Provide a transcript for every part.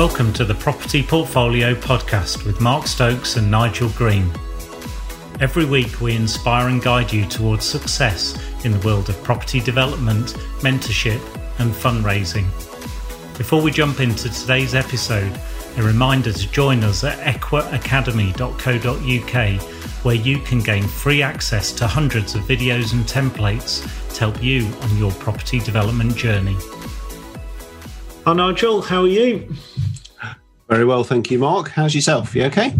Welcome to the Property Portfolio Podcast with Mark Stokes and Nigel Green. Every week, we inspire and guide you towards success in the world of property development, mentorship, and fundraising. Before we jump into today's episode, a reminder to join us at equiacademy.co.uk, where you can gain free access to hundreds of videos and templates to help you on your property development journey. Hi, Nigel. How are you? Very well, thank you, Mark. How's yourself? You okay?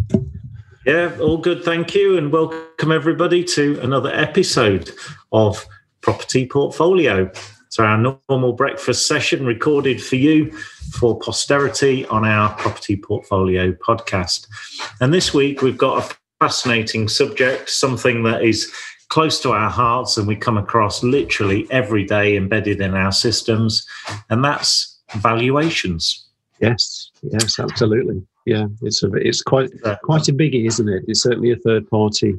Yeah, all good, thank you, and welcome everybody to another episode of Property Portfolio. So, our normal breakfast session recorded for you for posterity on our Property Portfolio podcast. And this week we've got a fascinating subject, something that is close to our hearts and we come across literally every day embedded in our systems, and that's valuations. Yes, yes, absolutely. Yeah, it's a it's quite quite a biggie, isn't it? It's certainly a third party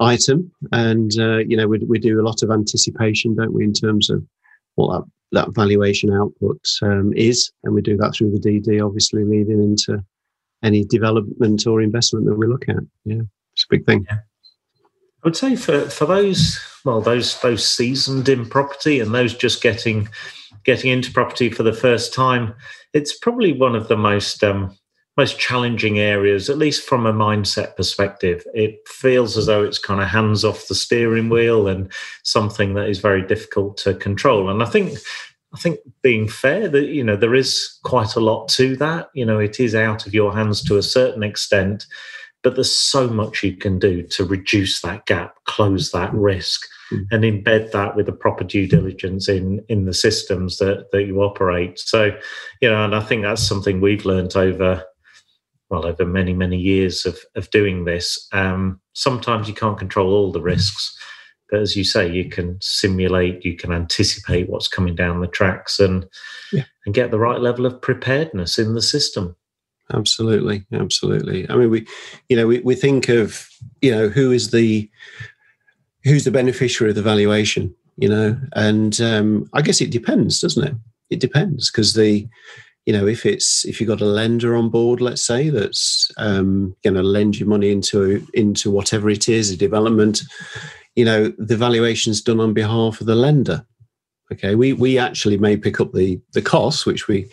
item, and uh, you know we we do a lot of anticipation, don't we, in terms of what that that valuation output um, is, and we do that through the DD, obviously leading into any development or investment that we look at. Yeah, it's a big thing. Yeah. I would say for for those well those those seasoned in property and those just getting getting into property for the first time, it's probably one of the most um, most challenging areas, at least from a mindset perspective. It feels as though it's kind of hands off the steering wheel and something that is very difficult to control. And I think I think being fair that you know there is quite a lot to that. You know, it is out of your hands to a certain extent, but there's so much you can do to reduce that gap, close that risk mm. and embed that with the proper due diligence in in the systems that that you operate. So, you know, and I think that's something we've learned over well over many many years of of doing this. Um, sometimes you can't control all the risks. But as you say, you can simulate, you can anticipate what's coming down the tracks, and yeah. and get the right level of preparedness in the system absolutely absolutely i mean we you know we, we think of you know who is the who's the beneficiary of the valuation you know? And um, i guess it depends doesn't it? It depends because the you know if it's if you've got a lender on board let's say that's um, going to lend you money into into whatever it is a development you know the valuation's done on behalf of the lender okay? We we actually may pick up the the costs which we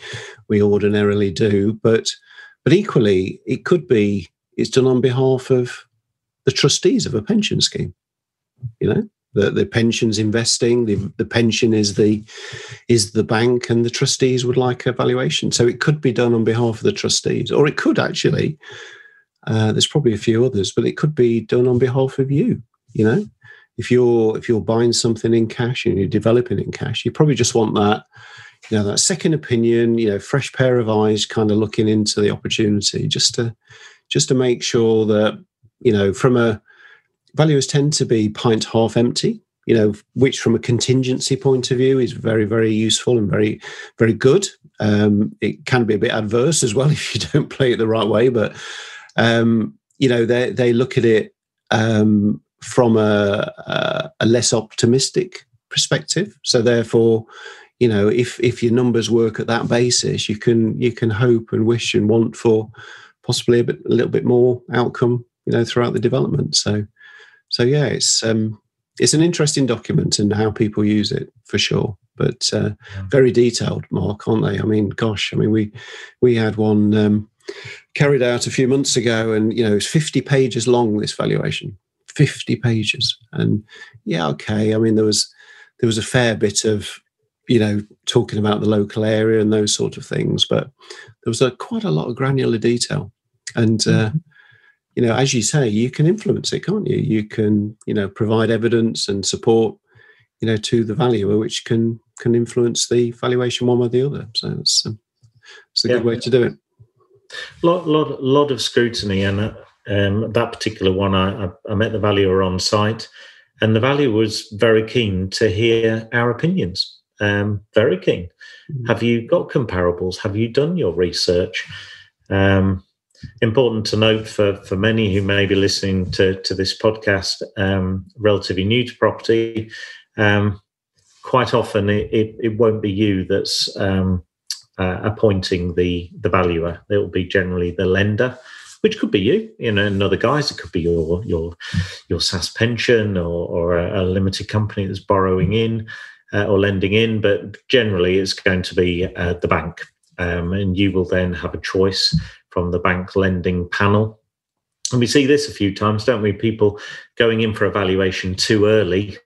we ordinarily do but but equally it could be it's done on behalf of the trustees of a pension scheme you know the, the pensions investing the, the pension is the is the bank and the trustees would like a valuation. So it could be done on behalf of the trustees or it could actually uh, there's probably a few others but it could be done on behalf of you you know. If you're if you're buying something in cash and you're developing in cash you probably just want that you know that second opinion you know fresh pair of eyes kind of looking into the opportunity just to just to make sure that you know from a valuers tend to be pint half empty you know which from a contingency point of view is very very useful and very very good. Um, it can be a bit adverse as well if you don't play it the right way but um, you know they they look at it um, from a, a, a less optimistic perspective. So therefore you know if if your numbers work at that basis you can you can hope and wish and want for possibly a bit a little bit more outcome you know throughout the development. So so yeah, it's um, it's an interesting document and how people use it for sure. But uh, very detailed, Mark, aren't they? I mean, gosh, I mean we we had one um, carried out a few months ago, and you know it's fifty pages long. This valuation, fifty pages, and yeah, okay. I mean there was there was a fair bit of you know talking about the local area and those sort of things, but there was a, quite a lot of granular detail, and. Uh, mm-hmm you know, as you say, you can influence it, can't you? You can, you know, provide evidence and support, you know, to the valuer, which can can influence the valuation one way or the other. So it's um, it's a yeah. good way to do it. Lot lot lot of scrutiny, and uh, um, that particular one, I, I met the valuer on site, and the valuer was very keen to hear our opinions. Um, very keen. Mm-hmm. Have you got comparables? Have you done your research? Um, important to note for, for many who may be listening to, to this podcast, um, relatively new to property, um, quite often it, it, it, won't be you that's um, uh, appointing the the valuer. It will be generally the lender, which could be you, you know, and other guys. It could be your your your SSAS pension or, or a, a limited company that's borrowing in uh, or lending in, but generally it's going to be uh, the bank, um, and you will then have a choice from the bank lending panel. And we see this a few times, don't we? People going in for a valuation too early,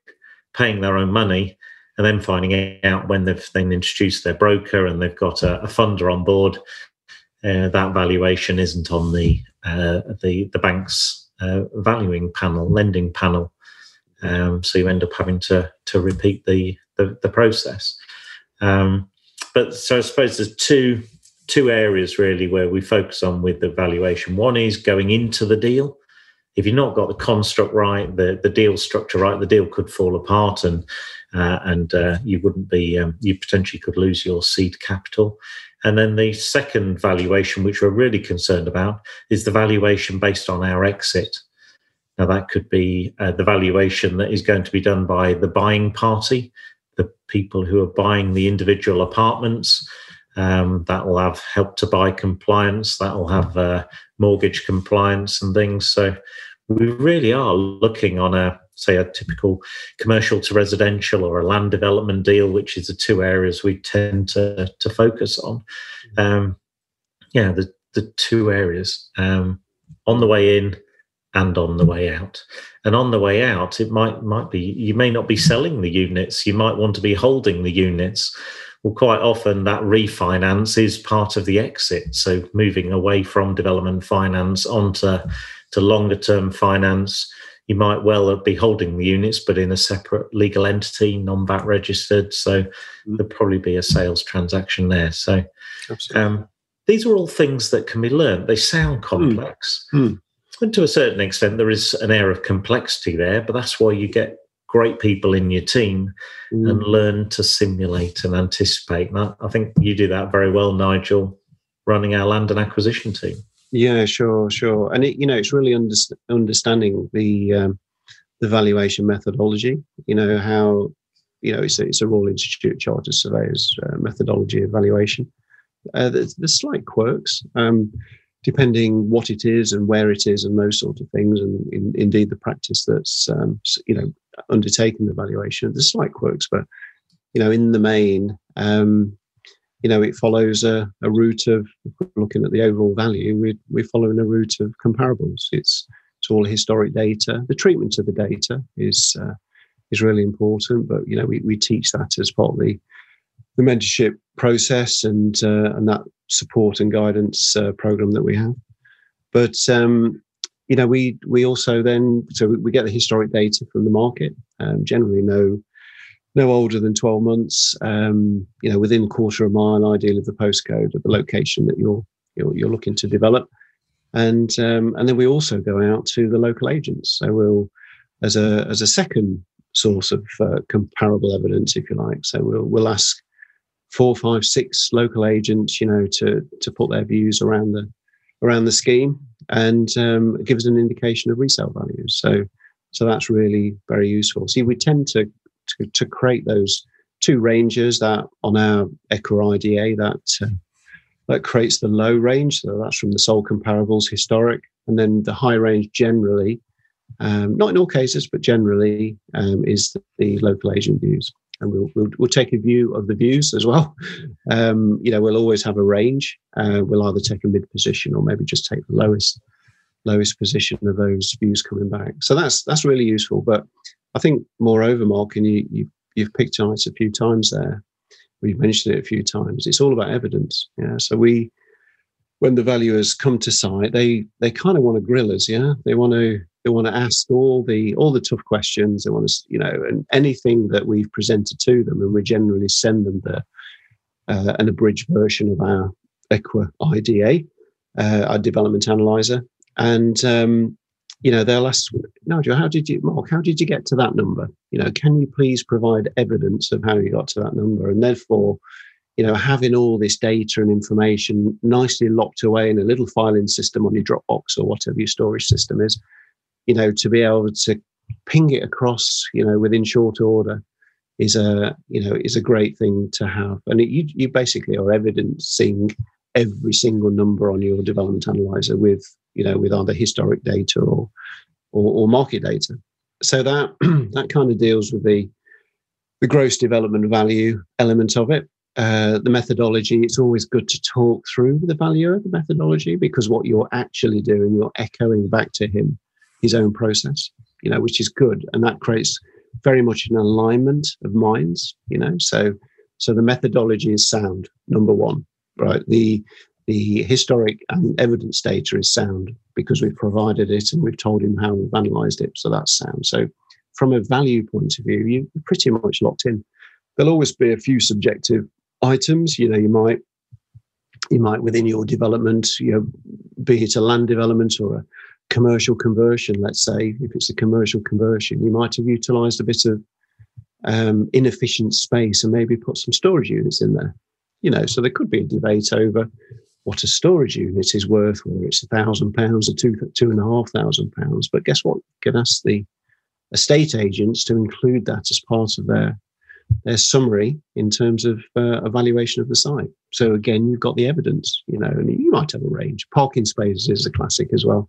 paying their own money, and then finding out when they've then introduced their broker and they've got a, a funder on board, uh, that valuation isn't on the uh, the the bank's uh, valuing panel, lending panel. Um, so you end up having to to repeat the the, the process. Um, but so I suppose there's two two areas really where we focus on with the valuation. One is going into the deal. If you've not got the construct right, the the deal structure right, the deal could fall apart and uh, and uh, you wouldn't be um, you potentially could lose your seed capital. And then the second valuation, which we're really concerned about, is the valuation based on our exit. Now, that could be uh, the valuation that is going to be done by the buying party, the people who are buying the individual apartments. Um, that will have help to buy compliance, that will have uh, mortgage compliance and things. So, we really are looking on a say a typical commercial to residential or a land development deal, which is the two areas we tend to, to focus on. Um, yeah, the, the two areas um, on the way in and on the way out. And on the way out, it might might be you may not be selling the units, you might want to be holding the units. Well, quite often that refinance is part of the exit. So moving away from development finance onto to longer term finance you might well be holding the units, but in a separate legal entity, non VAT registered. So mm. there'll probably be a sales transaction there. So um, these are all things that can be learned. They sound complex. Mm. Mm. And to a certain extent, there is an air of complexity there, but that's why you get great people in your team and hmm. learn to simulate and anticipate. And I think you do that very well, Nigel, running our land and acquisition team. Yeah, sure, sure. And it, you know, it's really under, understanding the um, the valuation methodology. You know how you know it's a, it's a Royal Institute Chartered Surveyors uh, methodology evaluation. Uh, there's, there's, slight quirks um, depending what it is and where it is and those sort of things, and in, indeed the practice that's um, you know undertaking the valuation. There's slight quirks, but you know in the main, um, you know, it follows a, a route of looking at the overall value. We're, we're following a route of comparables. It's it's all historic data. The treatment of the data is uh, is really important, but you know, we, we teach that as part of the the mentorship process and uh, and that support and guidance uh, program that we have. But um, you know, we we also then so we get the historic data from the market. Um, generally, know no older than 12 months, um, you know, within a quarter of a mile, ideally, of the postcode of the location that you're, you're, you're looking to develop. And, um, and then we also go out to the local agents. So we'll, as a, as a second source of uh, comparable evidence, if you like. So we'll, we'll ask four, five, six local agents, you know, to, to put their views around the, around the scheme and um, give us an indication of resale values. So, so that's really very useful. See, we tend to to, to create those two ranges that on our EQua IDA that uh, that creates the low range. So that's from the sole comparables historic, and then the high range generally, um, not in all cases, but generally um, is the, the, local agent views. And we'll, we'll, we'll take a view of the views as well. Um, you know, we'll always have a range. Uh, we'll either take a mid position or maybe just take the lowest lowest position of those views coming back. So that's that's really useful. But I think, moreover, Mark, and you, you you've picked on it a few times there. We've mentioned it a few times. It's all about evidence. Yeah. So we, when the valuers come to site, they they kind of want to grill us. Yeah. They want to they want to ask all the all the tough questions. They want to you know and anything that we've presented to them, and we generally send them the uh, an abridged version of our EQua IDA, uh, our development analyzer, and um, you know, they'll ask, Nigel, how did you, Mark, how did you get to that number? You know, can you please provide evidence of how you got to that number? And therefore, you know, having all this data and information nicely locked away in a little filing system on your Dropbox or whatever your storage system is, you know, to be able to ping it across, you know, within short order, is a you know is a great thing to have, and it, you you basically are evidencing every single number on your development analyzer with you know with either historic data or or, or market data. So that that kind of deals with the the gross development value element of it. Uh, the methodology, it's always good to talk through the value of the methodology because what you're actually doing, you're echoing back to him his own process, you know, which is good. And that creates very much an alignment of minds, you know. So so the methodology is sound, number one, right? The the historic and evidence data is sound because we've provided it and we've told him how we've analyzed it. So that's sound. So from a value point of view, you're pretty much locked in. There'll always be a few subjective items. You know, you might you might within your development, you know, be it a land development or a commercial conversion, let's say, if it's a commercial conversion, you might have utilized a bit of um, inefficient space and maybe put some storage units in there. You know, so there could be a debate over what a storage unit is worth, whether it's a thousand pounds or two two and a half thousand pounds. But guess what? You can ask the estate agents to include that as part of their their summary in terms of uh, evaluation of the site. So again, you've got the evidence, you know, and you might have a range. Parking spaces is a classic as well.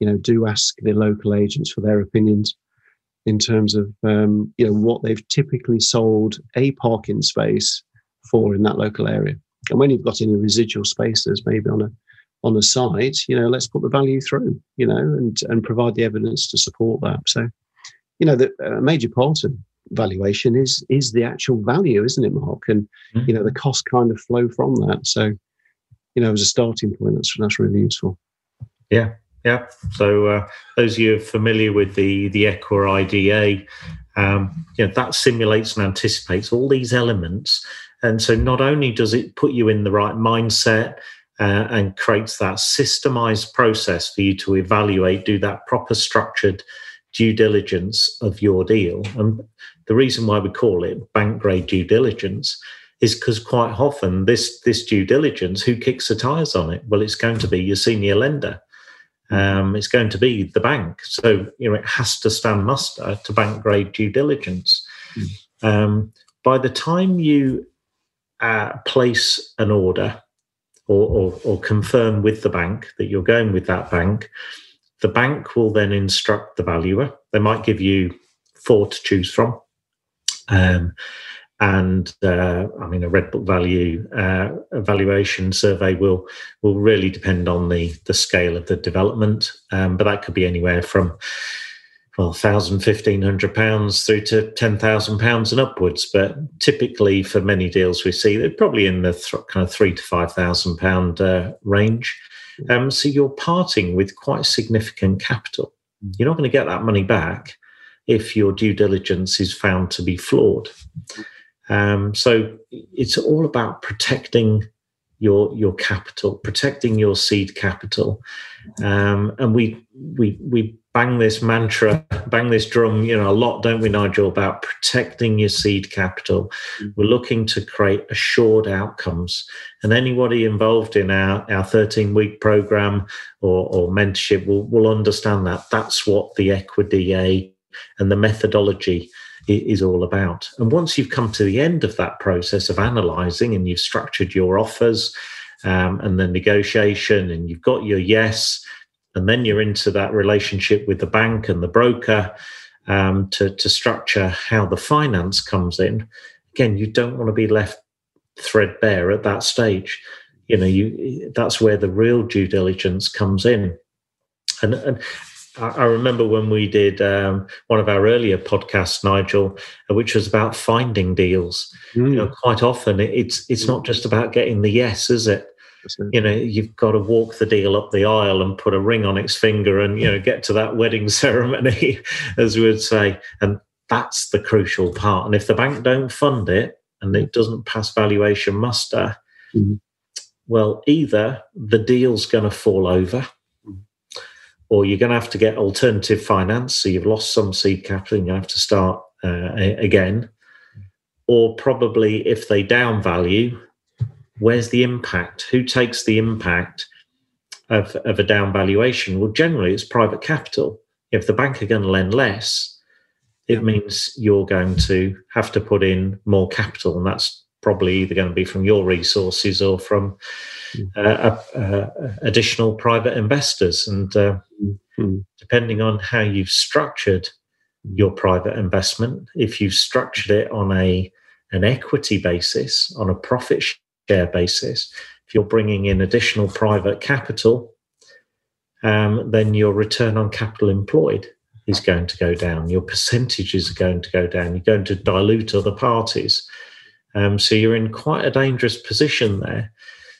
You know, do ask the local agents for their opinions in terms of um, you know what they've typically sold a parking space for in that local area. And when you've got any residual spaces, maybe on a on a site, you know, let's put the value through, you know, and and provide the evidence to support that. So you know, the a major part of valuation is is the actual value, isn't it, Mark? And mm-hmm. you know, the cost kind of flow from that. So, you know, as a starting point, that's that's really useful. Yeah, yeah. So uh, those of you familiar with the the EQA IDA, um, you know, that simulates and anticipates all these elements. And so not only does it put you in the right mindset uh, and creates that systemized process for you to evaluate, do that proper structured due diligence of your deal. And the reason why we call it bank grade due diligence is because quite often this this due diligence, who kicks the tires on it? Well, it's going to be your senior lender. Um, it's going to be the bank. So you know it has to stand muster to bank grade due diligence. Mm. Um, by the time you uh, place an order or, or, or confirm with the bank that you're going with that bank, the bank will then instruct the valuer. They might give you four to choose from. Um, and uh, I mean, a red book value uh, evaluation survey will will really depend on the the scale of the development, um, but that could be anywhere from well, thousand, fifteen hundred pounds through to ten thousand pounds and upwards. But typically, for many deals we see, they're probably in the th- kind of three to five thousand pound uh, range. Um, so you're parting with quite significant capital. Mm. You're not going to get that money back if your due diligence is found to be flawed. Um, so it's all about protecting your your capital, protecting your seed capital, um, and we we we bang this mantra, bang this drum, you know, a lot, don't we, Nigel, about protecting your seed capital. Mm-hmm. We're looking to create assured outcomes. And anybody involved in our, our 13 week program or, or mentorship will, will understand that. That's what the EQA and the methodology is all about. And once you've come to the end of that process of analyzing and you've structured your offers um, and the negotiation and you've got your yes, and then you're into that relationship with the bank and the broker um, to, to structure how the finance comes in. Again, you don't want to be left threadbare at that stage. You know, you that's where the real due diligence comes in. And, and I remember when we did um, one of our earlier podcasts, Nigel, which was about finding deals. Mm. You know, quite often it's it's not just about getting the yes, is it? you know you've got to walk the deal up the aisle and put a ring on its finger and you know get to that wedding ceremony as we would say and that's the crucial part and if the bank don't fund it and it doesn't pass valuation muster mm-hmm. well either the deal's going to fall over. Or you're going to have to get alternative finance so you've lost some seed capital and you have to start uh, again or probably if they down value where's the impact? Who takes the impact of, of a down valuation? Well, generally, it's private capital. If the bank are going to lend less, it means you're going to have to put in more capital, and that's probably either going to be from your resources or from mm. uh, uh, additional private investors. And uh, mm-hmm. depending on how you've structured your private investment, if you've structured it on a an equity basis, on a profit share basis, if you're bringing in additional private capital, um, then your return on capital employed is going to go down. Your percentages are going to go down. You're going to dilute other parties. Um, so you're in quite a dangerous position there.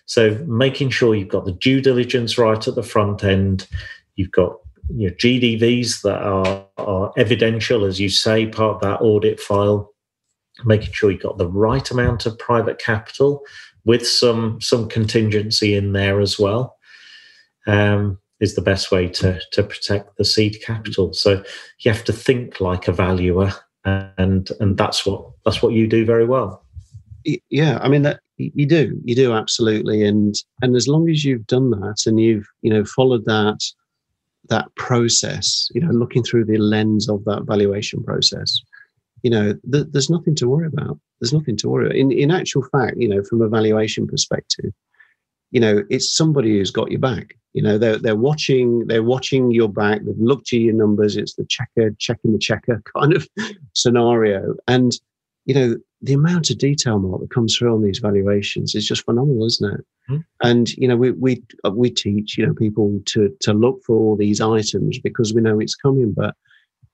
So making sure you've got the due diligence right at the front end, you've got your GDVs that are, are evidential, as you say, part of that audit file, making sure you've got the right amount of private capital with some some contingency in there as well um, is the best way to to protect the seed capital. So you have to think like a valuer, and and that's what that's what you do very well. Yeah, I mean that you do, you do absolutely, and and as long as you've done that and you've you know followed that that process, you know, looking through the lens of that valuation process, you know, th- there's nothing to worry about. There's nothing to worry about. In, in actual fact, you know, from a valuation perspective, you know, it's somebody who's got your back. You know, they're, they're watching, they're watching your back. They've looked at your numbers. It's the checker, checking the checker kind of scenario. And, you know, the amount of detail, Mark, that comes through on these valuations is just phenomenal, isn't it? Mm. And you know, we we we teach you know people to to look for all these items because we know it's coming. But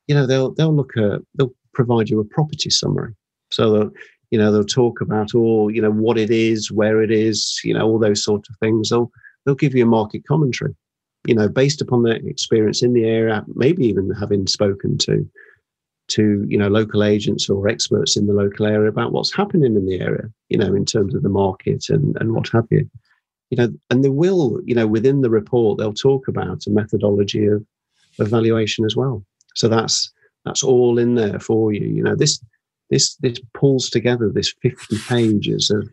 you know, they'll they'll look at they'll provide you a property summary. So that you know they'll talk about all you know what it is, where it is, you know all those sort of things. They'll they'll give you a market commentary, you know, based upon their experience in the area, maybe even having spoken to to you know local agents or experts in the local area about what's happening in the area, you know, in terms of the market and and what have you. You know, and they will, you know, within the report, they'll talk about a methodology of evaluation as well. So that's that's all in there for you. You know, this this this pulls together this 50 pages of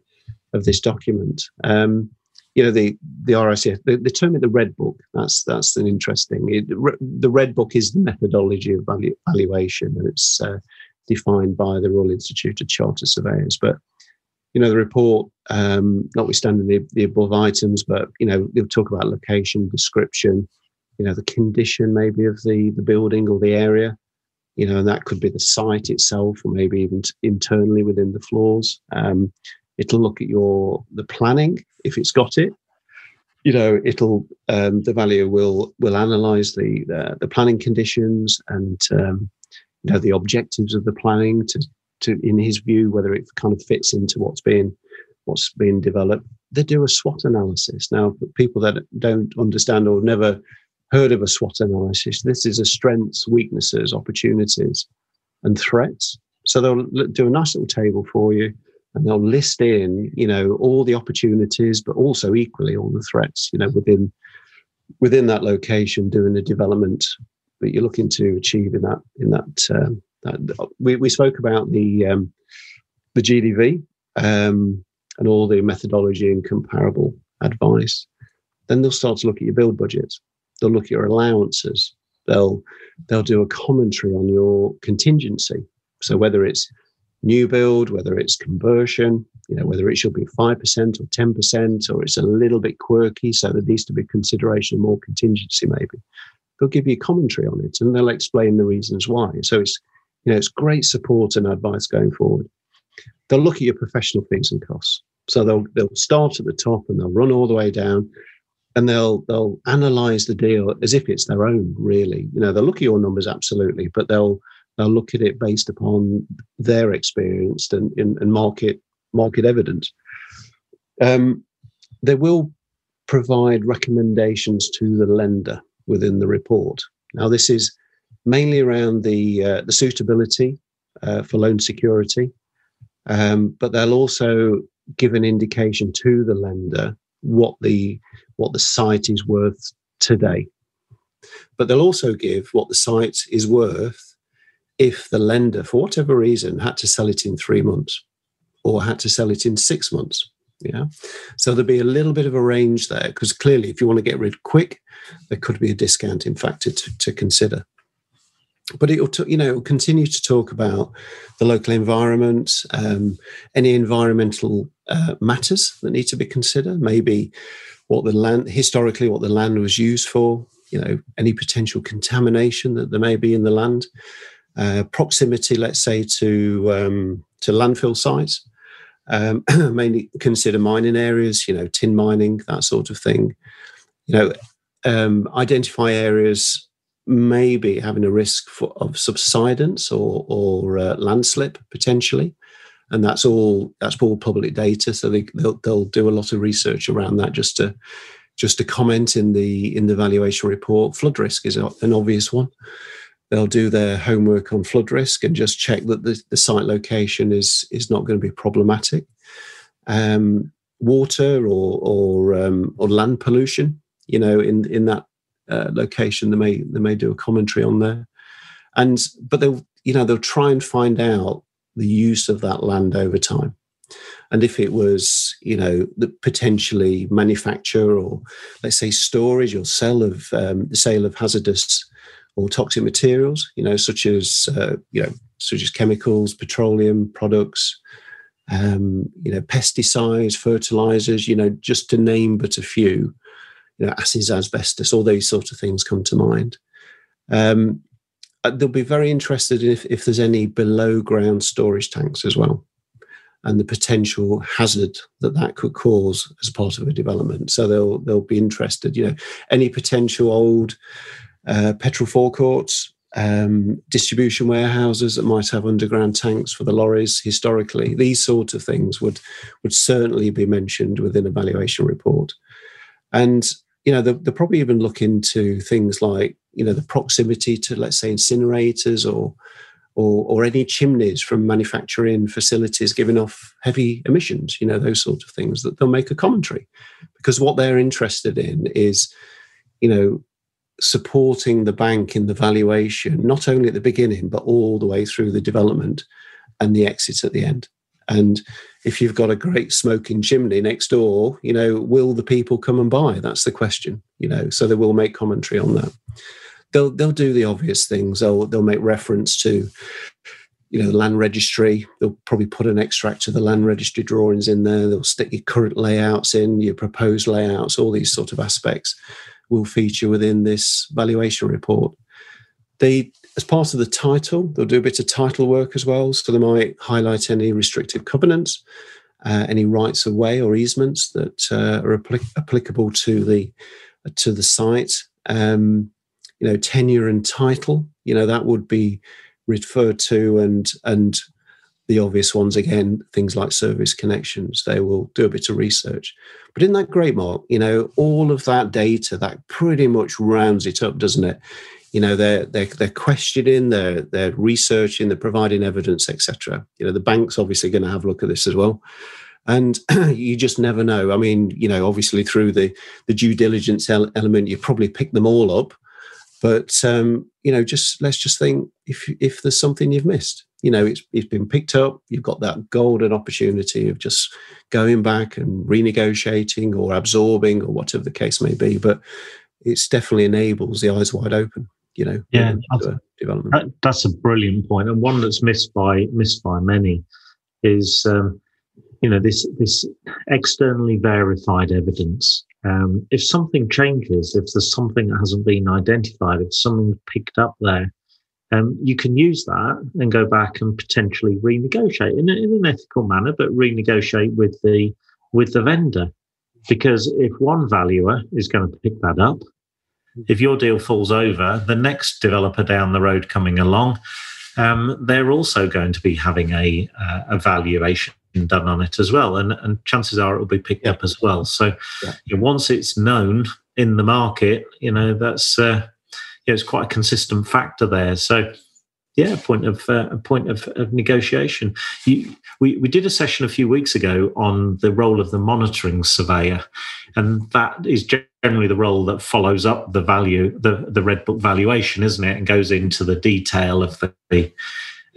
of this document. Um, you know, the the RICS, they, they term it the Red Book. That's that's an interesting. It, the Red Book is the methodology of valu- valuation, and it's uh, defined by the Royal Institute of Chartered Surveyors. But you know, the report, um, notwithstanding the, the above items, but you know, they'll talk about location, description, you know, the condition maybe of the the building or the area, you know, and that could be the site itself or maybe even t- internally within the floors. Um, it'll look at your the planning if it's got it. You know, it'll um, the valuer will will analyse the, the, the planning conditions and um, you know the objectives of the planning to to in his view whether it kind of fits into what's being what's being developed. They do a SWOT analysis now. People that don't understand or never heard of a SWOT analysis. This is a strengths, weaknesses, opportunities, and threats. So they'll do a nice little table for you and they'll list in, you know, all the opportunities, but also equally all the threats, you know, within within that location, doing the development that you're looking to achieve in that in that. Um, that we, we spoke about the um, the GDV um, and all the methodology and comparable advice. Then they'll start to look at your build budgets they'll look at your allowances. They'll they'll do a commentary on your contingency. So whether it's new build, whether it's conversion, you know, whether it should be five percent or ten percent, or it's a little bit quirky, so there needs to be consideration more contingency maybe. They'll give you commentary on it and they'll explain the reasons why. So it's you know it's great support and advice going forward. They'll look at your professional fees and costs. So they'll they'll start at the top and they'll run all the way down and they'll they'll analyze the deal as if it's their own really you know they'll look at your numbers absolutely but they'll they'll look at it based upon their experience and, and, and market market evidence um, they will provide recommendations to the lender within the report now this is mainly around the uh, the suitability uh, for loan security um, but they'll also give an indication to the lender what the what the site is worth today. But they'll also give what the site is worth if the lender, for whatever reason, had to sell it in three months or had to sell it in six months. Yeah. So there'll be a little bit of a range there because clearly, if you want to get rid quick, there could be a discounting factor to, to consider. but it will, t- you know, it will continue to talk about the local environment, um, any environmental uh, matters that need to be considered, maybe what the land historically, what the land was used for, you know, any potential contamination that there may be in the land, uh, proximity, let's say, to um, to landfill sites. Um, mainly consider mining areas, you know, tin mining, that sort of thing. You know, um, identify areas maybe having a risk for, of subsidence or, or uh, landslip potentially. And that's all that's all public data, so they, they'll, they'll do a lot of research around that just to just to comment in the in the valuation report. Flood risk is an obvious one. They'll do their homework on flood risk and just check that the, the site location is is not going to be problematic. Um, water or or um, or land pollution, you know, in in that uh, location. They may they may do a commentary on there, and but they'll you know they'll try and find out the use of that land over time, and if it was you know the potentially manufacture or let's say storage or sale of um, the sale of hazardous or toxic materials, you know such as uh, you know such as chemicals, petroleum products. Um, you know, pesticides, fertilizers, you know, just to name but a few, you know, acids, asbestos, all those sort of things come to mind. Um, uh, they'll be very interested if, if there's any below ground storage tanks as well and the potential hazard that that could cause as part of a development. So they'll they'll be interested. You know, any potential old uh, petrol forecourts, um, distribution warehouses that might have underground tanks for the lorries. Historically, these sort of things would would certainly be mentioned within a valuation report. And you know, they'll, probably even look into things like, you know, the proximity to, let's say, incinerators or, or, or any chimneys from manufacturing facilities giving off heavy emissions, you know, those sort of things that they'll make a commentary because what they're interested in is, you know, supporting the bank in the valuation, not only at the beginning, but all the way through the development and the exit at the end. And if you've got a great smoking chimney next door, you know, will the people come and buy? That's the question, you know. So they will make commentary on that. They'll they'll do the obvious things. They'll they'll make reference to, you know, the land registry. They'll probably put an extract of the land registry drawings in there. They'll stick your current layouts in, your proposed layouts, all these sort of aspects will feature within this valuation report. They as part of the title, they'll do a bit of title work as well. So they might highlight any restrictive covenants, uh, any rights of way or easements that uh, are applic- applicable to the to the site. Um, you know, tenure and title. You know that would be referred to, and and the obvious ones again, things like service connections. They will do a bit of research. But in that great mark, you know, all of that data that pretty much rounds it up, doesn't it? you know they're they're, they're questioning they're they're researching they're providing evidence etc you know the bank's obviously going to have a look at this as well and you just never know i mean you know obviously through the the due diligence element you probably pick them all up but um, you know just let's just think if if there's something you've missed you know it's it's been picked up you've got that golden opportunity of just going back and renegotiating or absorbing or whatever the case may be but it's definitely enables the eyes wide open you know, yeah, development. That, that's a brilliant point, and one that's missed by missed by many is um, you know this this externally verified evidence. Um, if something changes, if there's something that hasn't been identified, if something's picked up there, um, you can use that and go back and potentially renegotiate in, in an ethical manner, but renegotiate with the with the vendor. Because if one valuer is going to pick that up if your deal falls over, the next developer down the road coming along, um, they're also going to be having a, uh, a valuation done on it as well, and, and chances are it will be picked yeah. up as well. So yeah. you know, once it's known in the market, you know that's uh, yeah, it's quite a consistent factor there. So yeah, a point of uh, a point of, of negotiation. You, we we did a session a few weeks ago on the role of the monitoring surveyor, and that is generally the role that follows up the value the the red book valuation, isn't it? And goes into the detail of the, the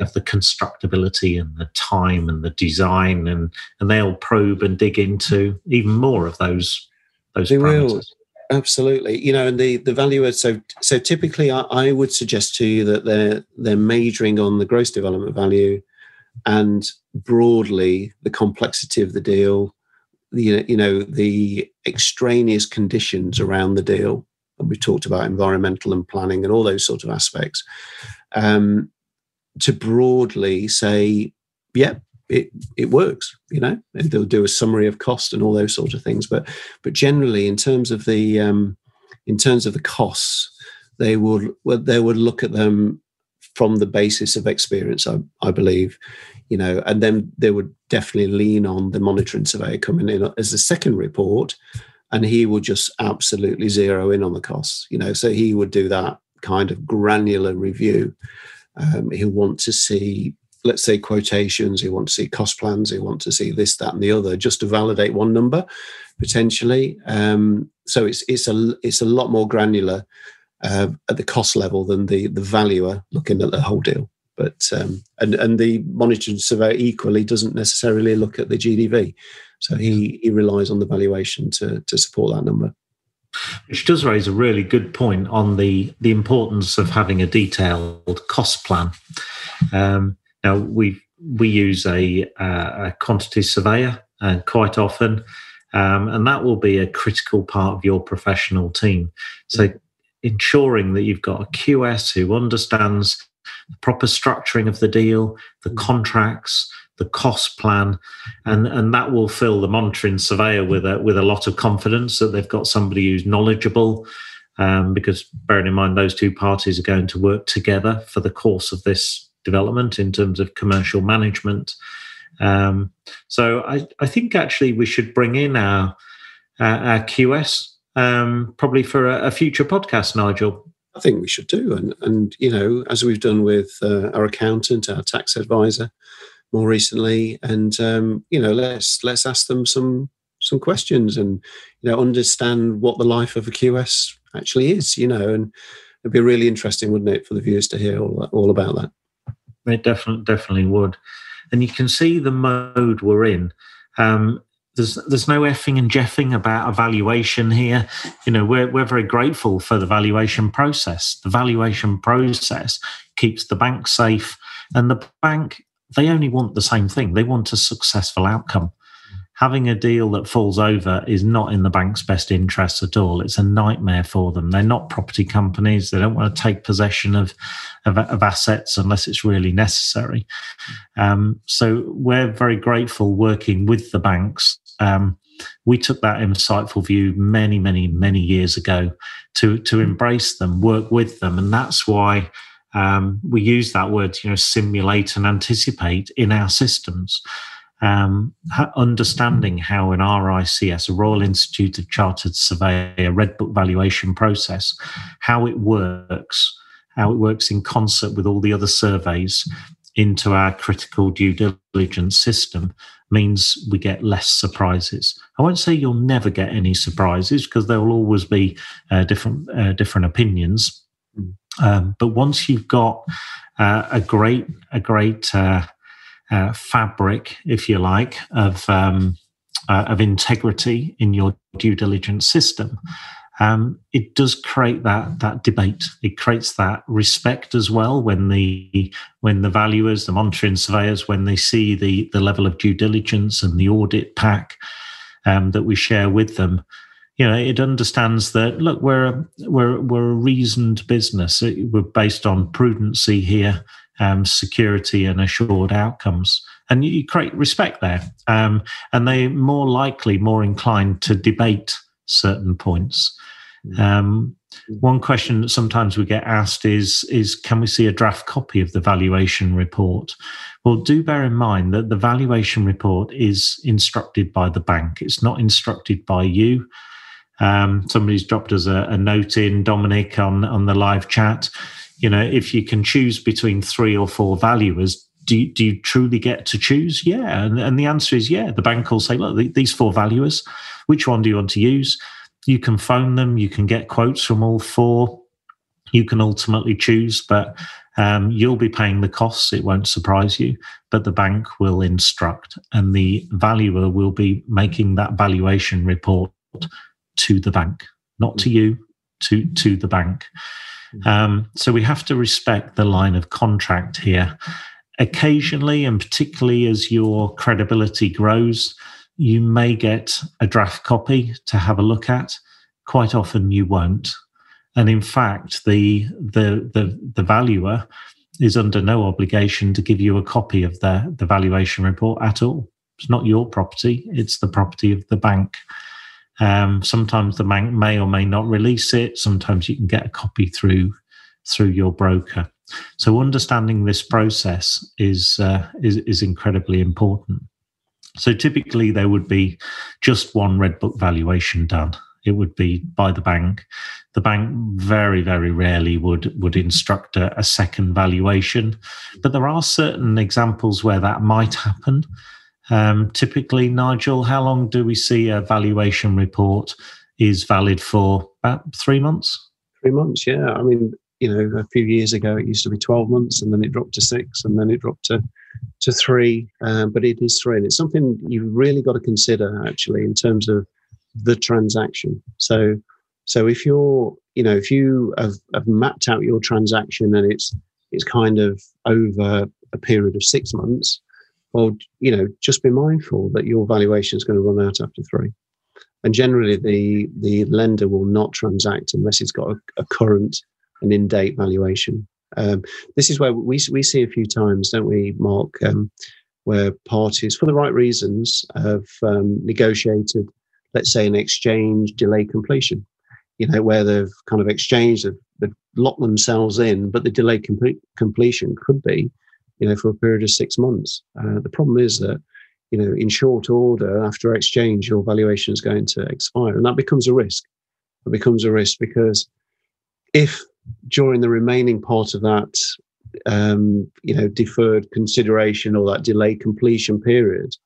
of the constructability and the time and the design, and and they'll probe and dig into even more of those those. They parameters. will Absolutely, you know, and the the valuer. So so typically, I, I would suggest to you that they're they're majoring on the gross development value, and broadly the complexity of the deal, the you know the extraneous conditions around the deal. And we've talked about environmental and planning and all those sort of aspects. Um, to broadly say, yeah, it it works. You know, they'll do a summary of cost and all those sort of things. But but generally, in terms of the um, in terms of the costs, they would they would look at them from the basis of experience. I, I believe, you know, and then they would definitely lean on the monitoring surveyor coming in as a second report, and he would just absolutely zero in on the costs. You know, so he would do that kind of granular review. Um, he'll want to see let's say quotations, you want to see cost plans, you want to see this, that, and the other, just to validate one number potentially. Um, so it's it's a it's a lot more granular uh, at the cost level than the the valuer looking at the whole deal. But um, and and the monitoring surveyor equally doesn't necessarily look at the GDV, so he he relies on the valuation to to support that number which does raise a really good point on the the importance of having a detailed cost plan. Um, now we we use a, a quantity surveyor and uh, quite often, um, and that will be a critical part of your professional team. So ensuring that you've got a QS who understands the proper structuring of the deal, the mm. contracts, the cost plan, and and that will fill the monitoring surveyor with a with a lot of confidence that they've got somebody who's knowledgeable. Um, because bearing in mind those two parties are going to work together for the course of this development in terms of commercial management. Um, so I, I, think actually we should bring in our, our, our QS um, probably for a, a, future podcast, Nigel. I think we should do, and and you know as we've done with uh, our accountant, our tax advisor, more recently, and um, you know let's let's ask them some some questions and you know understand what the life of a QS actually is, you know, and it'd be really interesting, wouldn't it, for the viewers to hear all all about that. It definitely definitely would, and you can see the mode we're in. Um, there's there's no effing and jeffing about evaluation here. You know, we're we're very grateful for the valuation process. The valuation process keeps the bank safe, and the bank they only want the same thing. They want a successful outcome having a deal that falls over is not in the bank's best interest at all. It's a nightmare for them. They're not property companies. They don't want to take possession of, of, of assets unless it's really necessary. Um, so we're very grateful working with the banks. Um, we took that insightful view many, many, many years ago to to embrace them, work with them, and that's why um, we use that word, you know, simulate and anticipate in our systems um, understanding how an RICS, a Royal Institute of Chartered Surveyor, Red Book valuation process, how it works, how it works in concert with all the other surveys into our critical due diligence system means we get less surprises. I won't say you'll never get any surprises because there will always be uh, different uh, different opinions. Um, but once you've got uh, a great a great uh, uh, fabric, if you like, of um, uh, of integrity in your due diligence system, um, it does create that that debate. It creates that respect as well when the when the valuers, the monitoring surveyors, when they see the the level of due diligence and the audit pack um, that we share with them. You know, it understands that look, we're a, we're we're a reasoned business. We're based on prudency here um, security and assured outcomes. And you create respect there. Um, and they're more likely, more inclined to debate certain points. Mm. Um, one question that sometimes we get asked is, is can we see a draft copy of the valuation report? Well, do bear in mind that the valuation report is instructed by the bank. It's not instructed by you. Um, somebody's dropped us a, a note in, Dominic, on, on the live chat you know, if you can choose between three or four valuers, do you, do you truly get to choose? Yeah. And, and the answer is yeah. The bank will say, look, these four valuers, which one do you want to use? You can phone them, you can get quotes from all four. You can ultimately choose, but um, you'll be paying the costs. It won't surprise you, but the bank will instruct, and the valuer will be making that valuation report to the bank. not to you, to to the bank. Um, so we have to respect the line of contract here. Occasionally, and particularly as your credibility grows, you may get a draft copy to have a look at. Quite often, you won't. And in fact, the the the, the valuer is under no obligation to give you a copy of the, the valuation report at all. It's not your property, it's the property of the bank. Um, sometimes the bank may or may not release it. Sometimes you can get a copy through through your broker. So understanding this process is uh, is, is incredibly important. So typically there would be just one red book valuation done. It would be by the bank. The bank very very rarely would would instruct a, a second valuation, but there are certain examples where that might happen. Um, typically, Nigel, how long do we see a valuation report is valid for? About three months. Three months, yeah. I mean, you know, a few years ago it used to be twelve months, and then it dropped to six, and then it dropped to to three. Um, but it is three, and it's something you've really got to consider actually in terms of the transaction. So, so if you're, you know, if you have, have mapped out your transaction and it's it's kind of over a period of six months, well, you know, just be mindful that your valuation is going to run out after three. And generally, the the lender will not transact unless it's got a, a current and in date valuation. Um, this is where we we see a few times, don't we, Mark, um, where parties, for the right reasons, have um, negotiated, let's say, an exchange delay completion. You know, where they've kind of exchanged, they've, they've locked themselves in, but the delay com- completion could be you know, for a period of six months. Uh, the problem is that, you know, in short order after exchange, your valuation is going to expire, and that becomes a risk. It becomes a risk because if during the remaining part of that, um, you know, deferred consideration or that delayed completion period,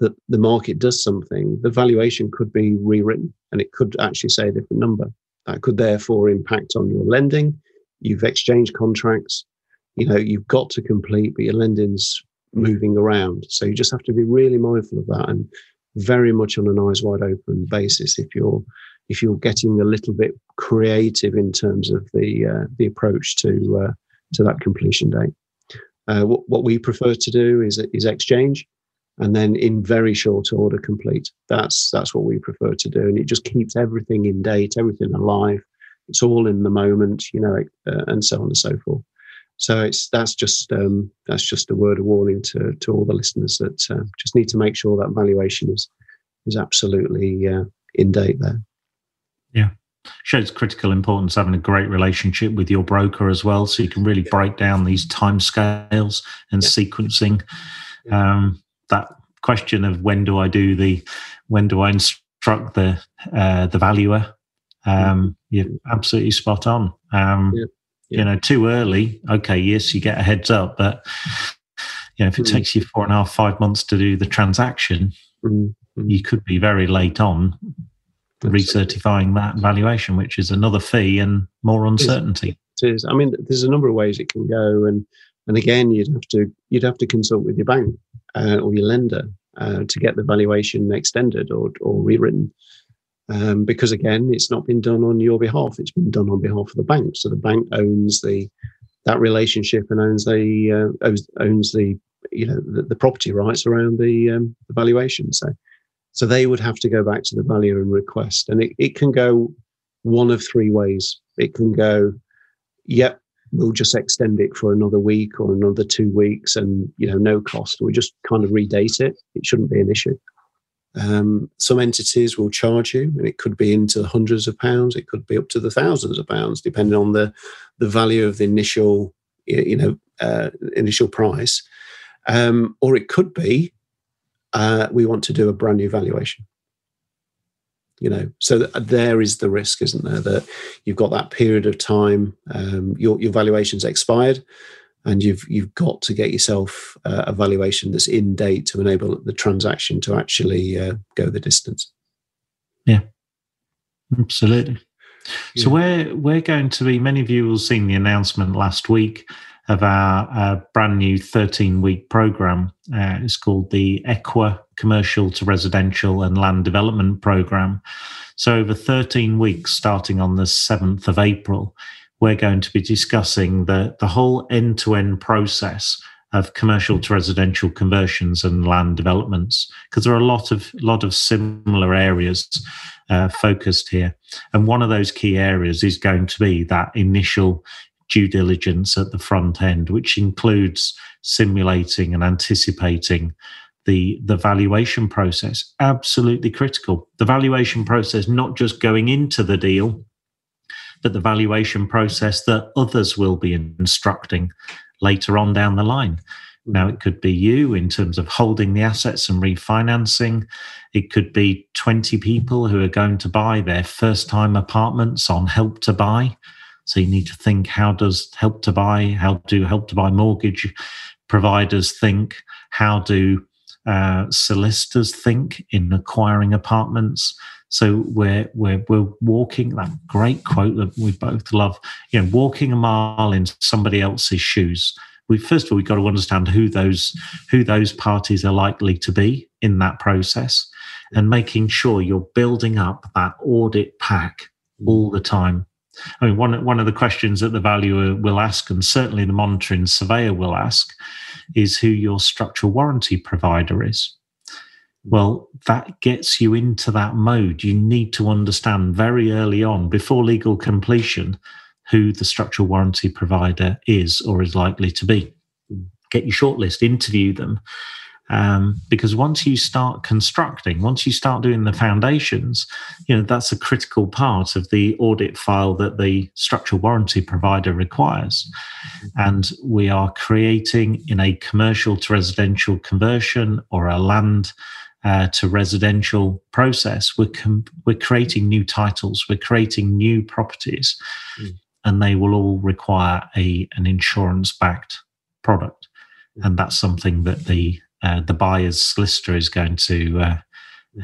that the market does something, the valuation could be rewritten and it could actually say a different number. That could therefore impact on your lending. You've exchanged contracts you know you've got to complete but your lending's moving around. So you just have to be really mindful of that and very much on an eyes wide open basis if you're if you're getting a little bit creative in terms of the uh, the approach to uh, to that completion date. Uh, what, what we prefer to do is is exchange and then in very short order complete. That's that's what we prefer to do. And it just keeps everything in date everything alive. It's all in the moment you know uh, and so on and so forth so it's that's just um, that's just a word of warning to to all the listeners that uh, just need to make sure that valuation is is absolutely uh, in date there. Yeah, shows critical importance having a great relationship with your broker as well, so you can really break down these time scales and yeah. sequencing. Um, that question of when do I do the when do I instruct the uh, the valuer? Um, you're absolutely spot on. Um, yeah you know, too early, okay, yes, you get a heads up, but you know, if it mm. takes you four and a half, five months to do the transaction, mm. you could be very late on recertifying that valuation, which is another fee and more uncertainty. It is. I mean, there's a number of ways it can go, and and again, you'd have to you'd have to consult with your bank uh, or your lender uh, to get the valuation extended or or rewritten um, because again, it's not been done on your behalf; it's been done on behalf of the bank. So the bank owns the that relationship and owns the uh, owns, owns the you know the, the property rights around the, um, the valuation. So so they would have to go back to the valuer and request, and it, it can go one of three ways. It can go, yep, we'll just extend it for another week or another two weeks, and you know no cost. We just kind of redate it. It shouldn't be an issue. Um, some entities will charge you, and it could be into the hundreds of pounds. It could be up to the thousands of pounds, depending on the the value of the initial, you know, uh, initial price. Um, or it could be uh, we want to do a brand new valuation. You know, so there is the risk, isn't there? That you've got that period of time, um, your your valuation's expired, and you've you've got to get yourself uh, a valuation that's in date to enable the transaction to actually uh, go the distance. Yeah, absolutely. Yeah. So we're we're going to be. Many of you will have seen the announcement last week. of our uh, brand new 13 week program. Uh, it's called the EQUA Commercial to Residential and Land Development Program. So, over 13 weeks, starting on the 7th of April, we're going to be discussing the, the whole end to end process of commercial to residential conversions and land developments because there are a lot of lot of similar areas uh, focused here. And one of those key areas is going to be that initial due diligence at the front end which includes simulating and anticipating the the valuation process. Absolutely critical. The valuation process not just going into the deal but the valuation process that others will be instructing later on down the line. Now, it could be you in terms of holding the assets and refinancing. It could be 20 people who are going to buy their first time apartments on help to buy. So you need to think how does help to buy, how do help to buy mortgage providers think, how do uh, solicitors think in acquiring apartments. So we're we're we're walking that great quote that we both love. You know, walking a mile in somebody else's shoes. We first of all we've got to understand who those who those parties are likely to be in that process, and making sure you're building up that audit pack all the time. I mean, one one of the questions that the valuer will ask, and certainly the monitoring surveyor will ask, is who your structural warranty provider is. Well, that gets you into that mode. You need to understand very early on, before legal completion, who the structural warranty provider is or is likely to be. Get your shortlist, interview them. Um, because once you start constructing, once you start doing the foundations, you know that's a critical part of the audit file that the structural warranty provider requires. And we are creating in a commercial to residential conversion or a land uh, to residential process, we're com- we're creating new titles, we're creating new properties, mm. and they will all require a an insurance backed product, mm. and that's something that the uh, the buyer's solicitor is going to. Uh,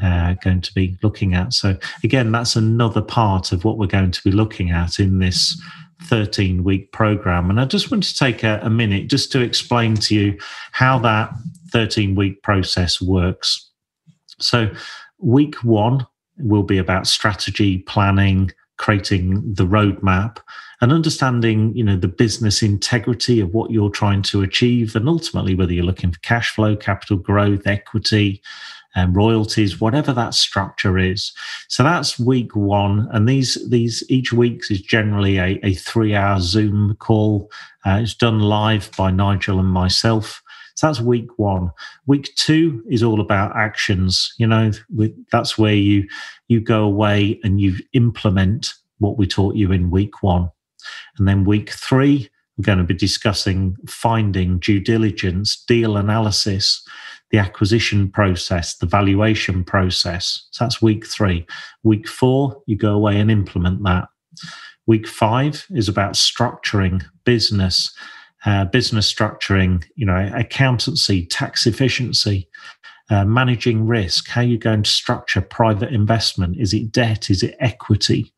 uh, going to be looking at. So, again, that's another part of what we're going to be looking at in this 13 week program. And I just want to take a, a minute just to explain to you how that 13 week process works. So, week one will be about strategy, planning, creating the roadmap, and understanding, you know, the business integrity of what you're trying to achieve, and ultimately whether you're looking for cash flow, capital growth, equity, and um, royalties, whatever that structure is. So that's week one, and these these each week is generally a, a three hour Zoom call. Uh, it's done live by Nigel and myself. So that's week one. Week two is all about actions. You know, that's where you you go away and you implement what we taught you in week one. And then week three, we're going to be discussing finding, due diligence, deal analysis, the acquisition process, the valuation process. So that's week three. Week four, you go away and implement that. Week five is about structuring business uh, business structuring, you know, accountancy, tax efficiency, uh, managing risk. How you going to structure private investment? Is it debt? Is it equity?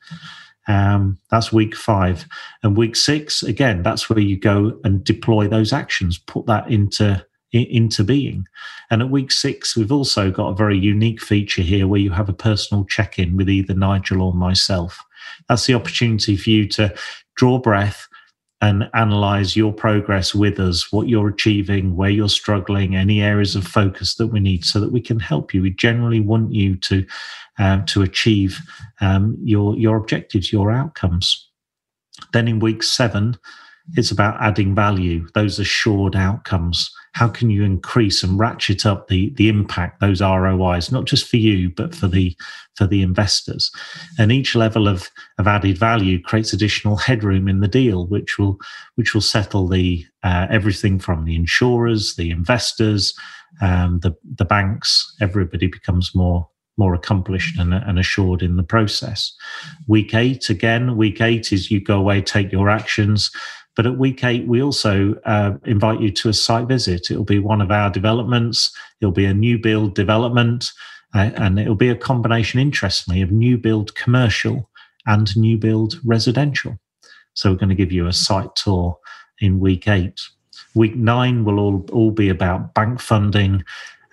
Um, that's week five, and week six again. That's where you go and deploy those actions, put that into into being. And at week six, we've also got a very unique feature here where you have a personal check in with either Nigel or myself. That's the opportunity for you to draw breath, and analyze your progress with us, what you're achieving, where you're struggling, any areas of focus that we need, so that we can help you. We generally want you to um, to achieve um, your your objectives, your outcomes. Then in week seven, it's about adding value, those assured outcomes. How can you increase and ratchet up the, the impact, those ROIs, not just for you, but for the for the investors? And each level of, of added value creates additional headroom in the deal, which will which will settle the uh, everything from the insurers, the investors, um, the the banks. Everybody becomes more more accomplished and, and, assured in the process. Week eight, again, week eight is you go away, take your actions. But at week eight, we also uh, invite you to a site visit. It'll be one of our developments. It'll be a new build development, uh, and it'll be a combination, interestingly, of new build commercial and new build residential. So we're going to give you a site tour in week eight. Week nine will all, all be about bank funding,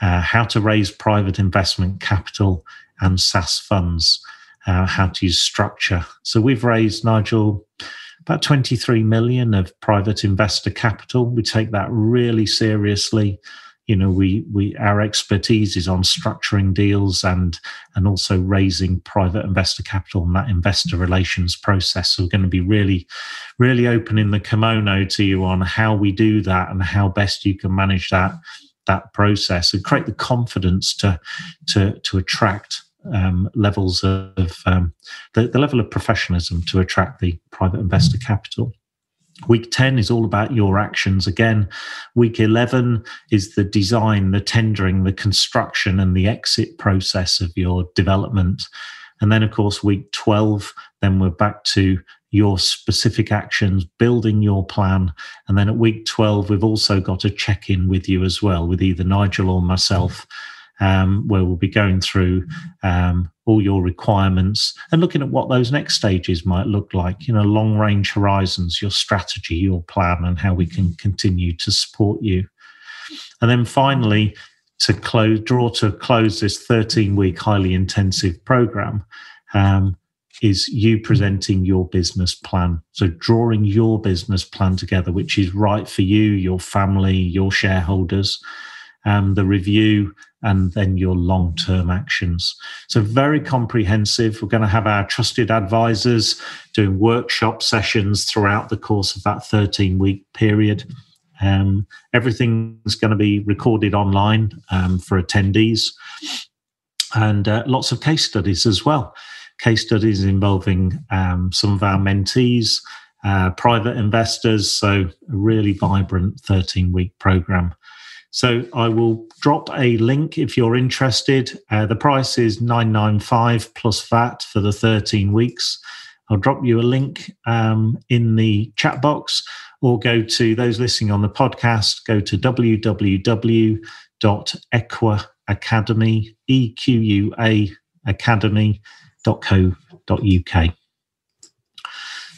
uh, how to raise private investment capital, and SSAS funds, uh, how to use structure. So we've raised, Nigel, about 23 million of private investor capital. We take that really seriously you know we we our expertise is on structuring deals and and also raising private investor capital and that investor relations process so we're going to be really really opening the kimono to you on how we do that and how best you can manage that that process and create the confidence to to to attract um, levels of um, the, the level of professionalism to attract the private investor capital Week 10 is all about your actions. Again, week 11 is the design, the tendering, the construction, and the exit process of your development. And then, of course, week 12, then we're back to your specific actions, building your plan. And then at week 12, we've also got a check in with you as well, with either Nigel or myself um, where we'll be going through um, all your requirements and looking at what those next stages might look like, you know, long range horizons, your strategy, your plan, and how we can continue to support you. And then finally, to close, draw to close this 13 week highly intensive program um, is you presenting your business plan. So, drawing your business plan together, which is right for you, your family, your shareholders, um, the review and then your long term actions. So, very comprehensive. We're going to have our trusted advisors doing workshop sessions throughout the course of that 13 week period. Um, everything's going to be recorded online um, for attendees and uh, lots of case studies as well. Case studies involving um, some of our mentees, uh, private investors. So, a really vibrant 13 week program. So I will drop a link if you're interested. Uh, the price is 995 plus VAT for the 13 weeks. I'll drop you a link um, in the chat box or go to those listening on the podcast, go to www.equa E-Q-U-A.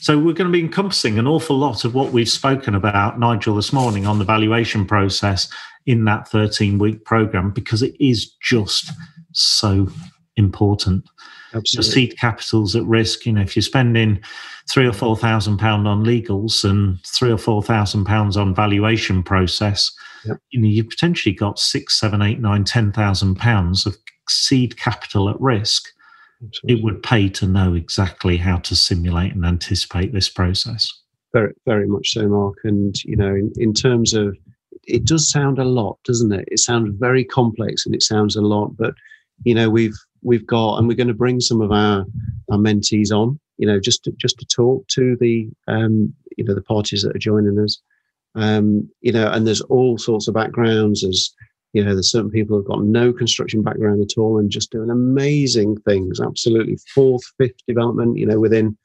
So we're going to be encompassing an awful lot of what we've spoken about, Nigel, this morning on the valuation process in that 13 week program because it is just so important. Absolutely. Seed capital's at risk. You know, if you're spending three or four thousand pound on legals and three or four thousand pounds on valuation process, yep. you know, you've potentially got six, seven, eight, nine, ten thousand pounds of seed capital at risk. Absolutely. It would pay to know exactly how to simulate and anticipate this process. Very, very much so, Mark. And you know, in, in terms of it does sound a lot, doesn't it? It sounds very complex and it sounds a lot, but you know, we've we've got and we're going to bring some of our our mentees on, you know, just to, just to talk to the um, you know the parties that are joining us, um, you know, and there's all sorts of backgrounds. As you know, there's certain people who've got no construction background at all and just doing amazing things. Absolutely, fourth, fifth development, you know, within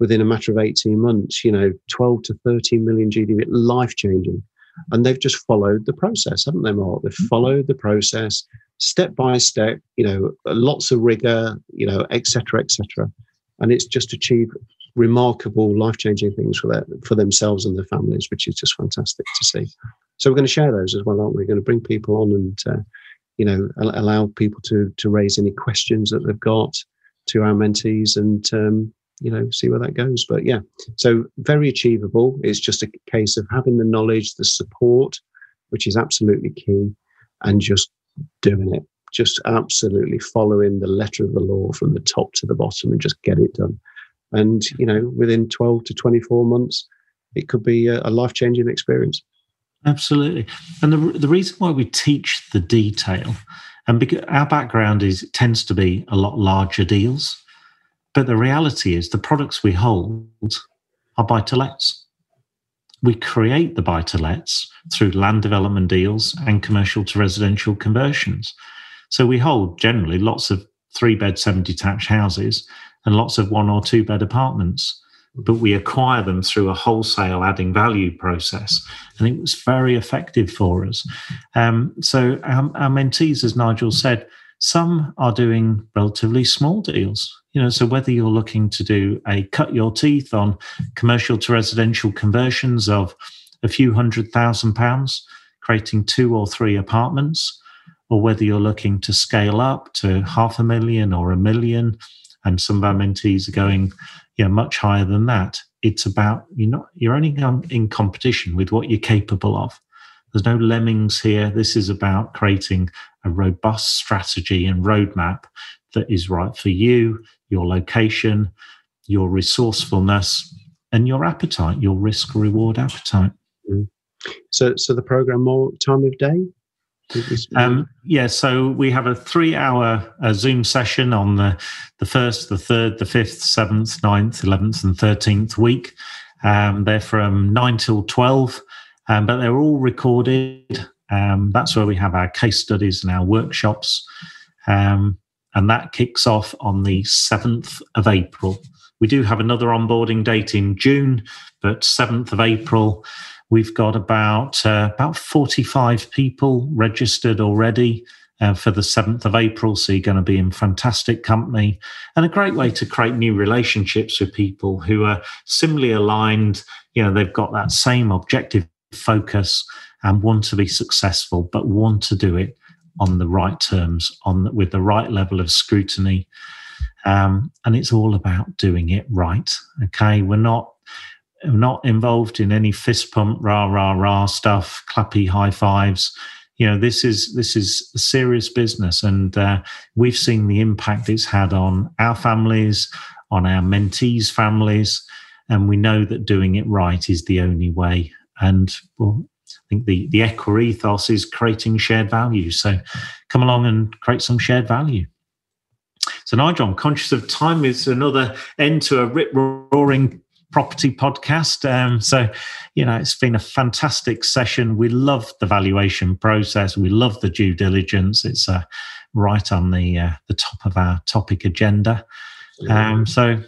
within a matter of 18 months, you know, 12 to 13 million GDV, life changing and they've just followed the process, haven't they, Mark? They've mm-hmm. followed the process step by step, you know, lots of rigor, you know, etc., etc., and it's just achieved remarkable, life-changing things for their, for themselves and their families, which is just fantastic to see. So we're going to share those as well, aren't we? We're going to bring people on and uh, you know allow people to to raise any questions that they've got to our mentees and um, you know, see where that goes. But yeah, so very achievable. It's just a case of having the knowledge, the support, which is absolutely key, and just doing it. Just absolutely following the letter of the law from the top to the bottom and just get it done. And, you know, within 12 to 24 months, it could be a, a life changing experience. Absolutely. And the, the reason why we teach the detail, and because our background is tends to be a lot larger deals. But the reality is, the products we hold are buy to lets. We create the buy to lets through land development deals and commercial to residential conversions. So we hold generally lots of three bed, semi detached houses and lots of one or two bed apartments. But we acquire them through a wholesale adding value process. And it was very effective for us. Um, so our, our mentees, as Nigel said, some are doing relatively small deals. You know, so whether you're looking to do a cut your teeth on commercial to residential conversions of a few hundred thousand pounds, creating two or three apartments, or whether you're looking to scale up to half a million or a million, and some of our mentees are going, you know, much higher than that. It's about you're not you're only in competition with what you're capable of. There's no lemmings here. This is about creating a robust strategy and roadmap that is right for you, your location, your resourcefulness, and your appetite, your risk reward appetite. Mm. So, so the program more time of day. Um, yeah, so we have a three-hour uh, Zoom session on the the first, the third, the fifth, seventh, 9th, eleventh, and thirteenth week. Um, they're from nine till twelve, um, but they're all recorded. Um, that's where we have our case studies and our workshops, um, and that kicks off on the seventh of April. We do have another onboarding date in June, but seventh of April We've got about uh, about 45 people registered already uh, for the 7th of April. So you're going to be in fantastic company and a great way to create new relationships with people who are similarly aligned. You know, they've got that same objective focus and want to be successful, but want to do it on the right terms, on with the right level of scrutiny. Um, and it's all about doing it right. Okay, we're not not involved in any fist pump, rah rah rah stuff, clappy high fives. You know, this is this is serious business, and uh, we've seen the impact it's had on our families, on our mentees' families, and we know that doing it right is the only way. And well, I think the the Equa ethos is creating shared value. So, come along and create some shared value. So, Nigel, I'm conscious of time. It's another end to a rip roaring property podcast. Um, so, you know, it's been a fantastic session. We love the valuation process. We love the due diligence. It's uh, right on the uh, the top of our topic agenda. Um, so,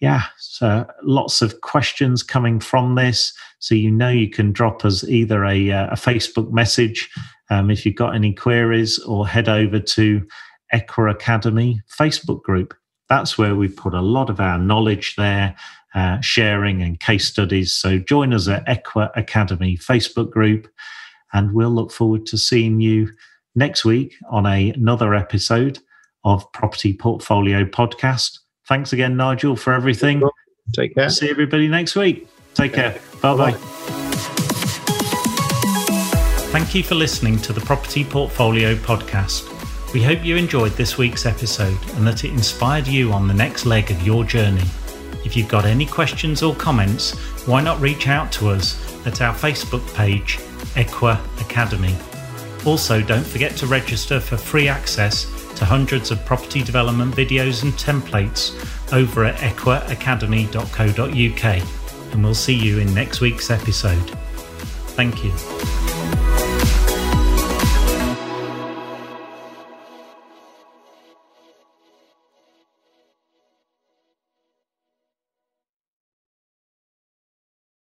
yeah, so lots of questions coming from this. So you know you can drop us either a, uh, a Facebook message um, if you've got any queries, or head over to Equa Academy Facebook group. That's where we put a lot of our knowledge there uh, sharing and case studies. So join us at Equa Academy Facebook group, and we'll look forward to seeing you next week on a, another episode of Property Portfolio Podcast. Thanks again, Nigel, for everything. Take care. See everybody next week. Take care. Bye bye. Thank you for listening to the Property Portfolio Podcast. We hope you enjoyed this week's episode and that it inspired you on the next leg of your journey. If you've got any questions or comments, why not reach out to us at our Facebook page, Equa Academy. Also, don't forget to register for free access to hundreds of property development videos and templates over at equaacademy.co.uk. And we'll see you in next week's episode. Thank you.